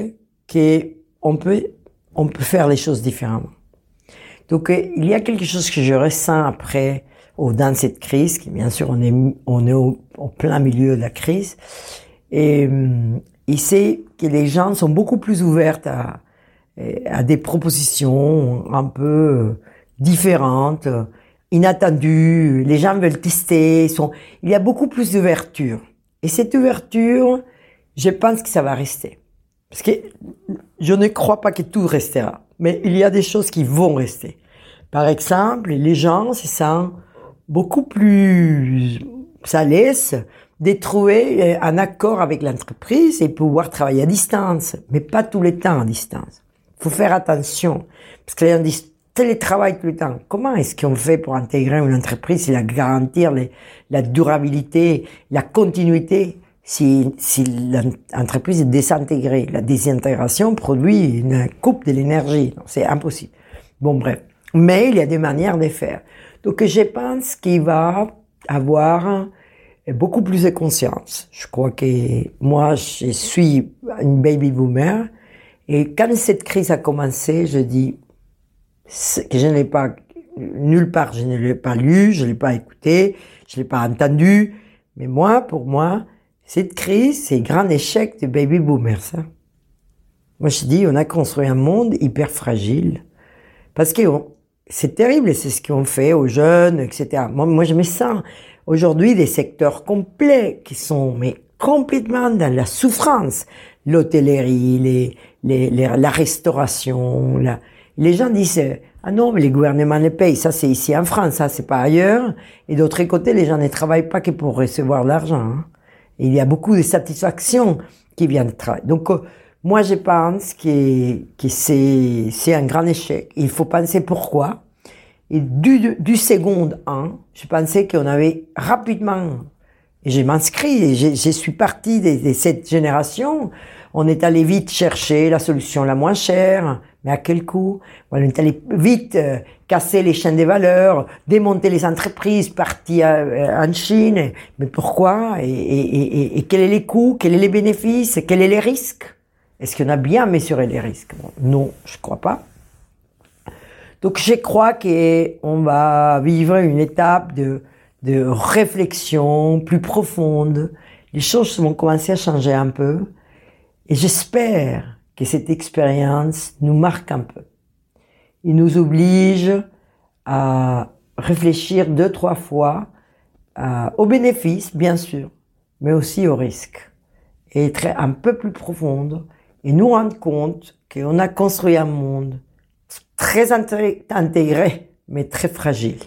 que on peut, on peut faire les choses différemment. Donc, euh, il y a quelque chose que je ressens après, ou dans cette crise, qui bien sûr, on est, on est au, au plein milieu de la crise, et, et c'est que les gens sont beaucoup plus ouverts à, à des propositions un peu différentes, inattendues. Les gens veulent tester. Sont... Il y a beaucoup plus d'ouverture. Et cette ouverture, je pense que ça va rester. Parce que je ne crois pas que tout restera. Mais il y a des choses qui vont rester. Par exemple, les gens se sentent beaucoup plus à l'aise de trouver un accord avec l'entreprise et pouvoir travailler à distance, mais pas tous les temps à distance faut faire attention. Parce que les gens disent télétravail tout le temps. Comment est-ce qu'on fait pour intégrer une entreprise et la garantir la durabilité, la continuité si, si l'entreprise est désintégrée? La désintégration produit une coupe de l'énergie. C'est impossible. Bon, bref. Mais il y a des manières de faire. Donc, je pense qu'il va avoir beaucoup plus de conscience. Je crois que moi, je suis une baby boomer. Et quand cette crise a commencé, je dis que je n'ai pas nulle part, je ne l'ai pas lu, je ne l'ai pas écouté, je ne l'ai pas entendu. Mais moi, pour moi, cette crise, c'est grand échec de baby boomers. Ça. Moi, je dis, on a construit un monde hyper fragile. Parce que c'est terrible, c'est ce qu'on fait aux jeunes, etc. Moi, moi je me sens aujourd'hui des secteurs complets qui sont mais complètement dans la souffrance. L'hôtellerie, les, les, les, la restauration. La... Les gens disent ah non mais les gouvernements les payent, ça c'est ici en France, ça c'est pas ailleurs. Et d'autre côté, les gens ne travaillent pas que pour recevoir l'argent. Hein. Il y a beaucoup de satisfaction qui vient de travailler. Donc euh, moi je pense que, que c'est c'est un grand échec. Il faut penser pourquoi. Et du, du second 1, je pensais qu'on avait rapidement, et je m'inscris, je suis partie de, de cette génération, on est allé vite chercher la solution la moins chère, mais à quel coût? On est allé vite euh, casser les chaînes des valeurs, démonter les entreprises, partir euh, en Chine. Mais pourquoi? Et, et, et, et, quels sont les coûts? Quels sont les bénéfices? Quels sont les risques? Est-ce qu'on a bien mesuré les risques? Non, je crois pas. Donc je crois qu'on va vivre une étape de, de réflexion plus profonde. Les choses vont commencer à changer un peu. Et j'espère que cette expérience nous marque un peu. Il nous oblige à réfléchir deux, trois fois euh, aux bénéfices, bien sûr, mais aussi aux risques. Et être un peu plus profonde et nous rendre compte qu'on a construit un monde très intégré, mais très fragile.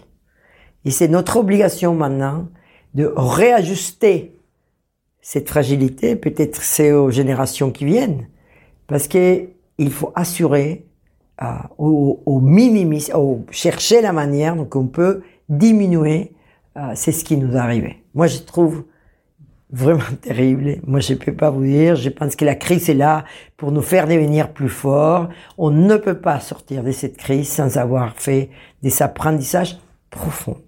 Et c'est notre obligation maintenant de réajuster cette fragilité, peut-être c'est aux générations qui viennent, parce que il faut assurer euh, au, au minimis, au chercher la manière donc on peut diminuer euh, c'est ce qui nous arrivé. Moi, je trouve vraiment terrible. Moi, je peux pas vous dire. Je pense que la crise est là pour nous faire devenir plus forts. On ne peut pas sortir de cette crise sans avoir fait des apprentissages profonds.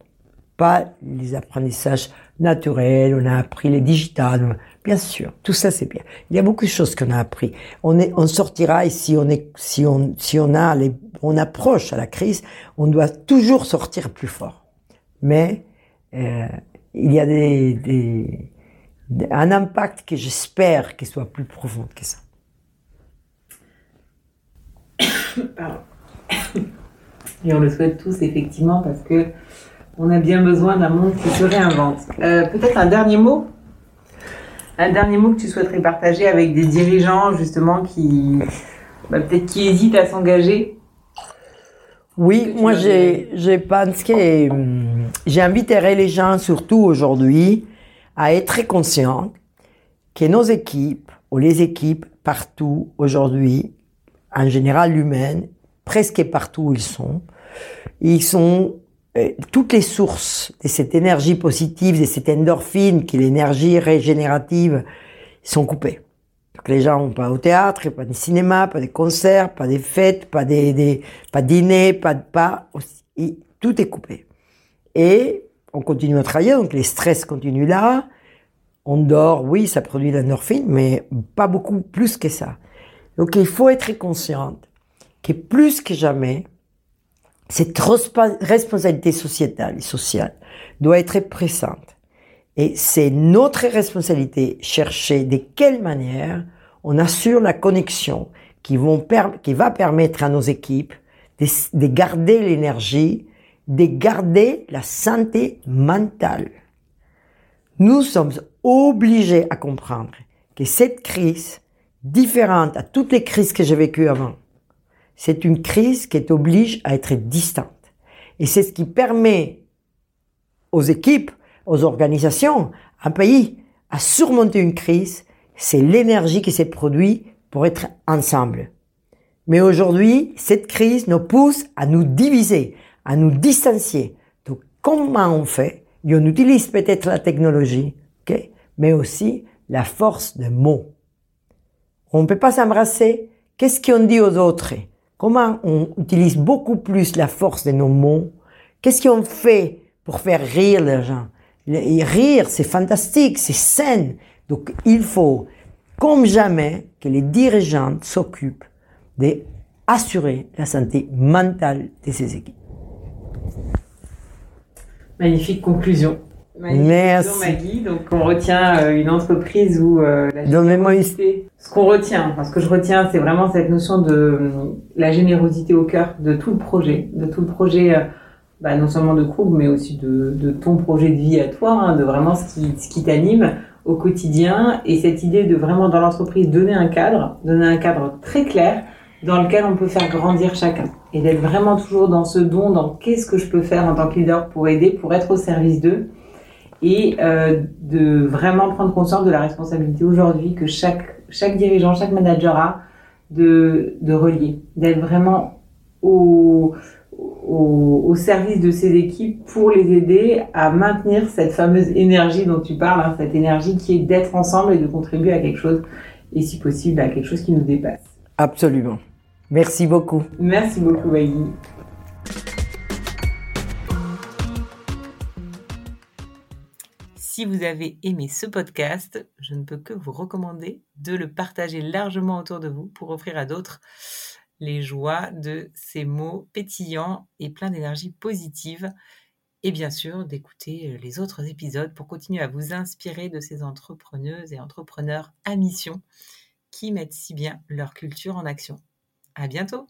Pas les apprentissages naturels. On a appris les digitales. Bien sûr, tout ça c'est bien. Il y a beaucoup de choses qu'on a appris. On est, on sortira et si on est, si on, si on a les, on approche à la crise, on doit toujours sortir plus fort. Mais euh, il y a des, des, un impact que j'espère qu'il soit plus profond que ça. Et on le souhaite tous effectivement parce que on a bien besoin d'un monde qui se réinvente. Euh, Peut-être un dernier mot? Un dernier mot que tu souhaiterais partager avec des dirigeants justement qui bah, peut-être qui hésitent à s'engager? Oui, moi j'ai je pense que hum, j'ai invité les gens surtout aujourd'hui à être très conscients que nos équipes ou les équipes partout aujourd'hui, en général humaines, presque partout où ils sont, ils sont euh, toutes les sources de cette énergie positive, de cette endorphine, qui est l'énergie régénérative, sont coupées. Donc les gens n'ont pas au théâtre, pas de cinéma, pas de concerts, pas de fêtes, pas des, des pas de dîner, pas de pas, tout est coupé. Et on continue à travailler, donc les stress continuent là. On dort, oui, ça produit de l'endorphine, mais pas beaucoup plus que ça. Donc il faut être consciente que plus que jamais, cette responsabilité sociétale et sociale doit être présente. Et c'est notre responsabilité chercher de quelle manière on assure la connexion qui, va permettre à nos équipes de garder l'énergie, de garder la santé mentale. Nous sommes obligés à comprendre que cette crise, différente à toutes les crises que j'ai vécues avant, c'est une crise qui oblige à être distante. Et c'est ce qui permet aux équipes, aux organisations, un pays à surmonter une crise, c'est l'énergie qui s'est produite pour être ensemble. Mais aujourd'hui, cette crise nous pousse à nous diviser, à nous distancier. Donc, comment on fait on utilise peut-être la technologie, ok, mais aussi la force des mots. On ne peut pas s'embrasser. Qu'est-ce qu'on dit aux autres? Comment on utilise beaucoup plus la force de nos mots? Qu'est-ce qu'on fait pour faire rire les gens? Rire, c'est fantastique, c'est sain. Donc il faut, comme jamais, que les dirigeants s'occupent d'assurer la santé mentale de ces équipes. Magnifique conclusion. Merci. Maggie. Donc, on retient euh, une entreprise où euh, la générosité, ce qu'on retient, ce que je retiens, c'est vraiment cette notion de euh, la générosité au cœur de tout le projet, de tout le projet, bah, non seulement de Krug, mais aussi de, de, ton projet de vie à toi, hein, de vraiment ce qui, ce qui t'anime au quotidien et cette idée de vraiment dans l'entreprise donner un cadre, donner un cadre très clair dans lequel on peut faire grandir chacun et d'être vraiment toujours dans ce don, dans qu'est-ce que je peux faire en tant que leader pour aider, pour être au service d'eux et euh, de vraiment prendre conscience de la responsabilité aujourd'hui que chaque, dirigeant, chaque manager a de, relier, d'être vraiment au, service de ses équipes pour les aider à maintenir cette fameuse énergie dont tu parles, hein, cette énergie qui est d'être ensemble et de contribuer à quelque chose, et si possible à quelque chose qui nous dépasse. Absolument. Merci beaucoup. Merci beaucoup, Maggie. Si vous avez aimé ce podcast, je ne peux que vous recommander de le partager largement autour de vous pour offrir à d'autres les joies de ces mots pétillants et pleins d'énergie positive. Et bien sûr, d'écouter les autres épisodes pour continuer à vous inspirer de ces entrepreneuses et entrepreneurs à mission qui mettent si bien leur culture en action. À bientôt!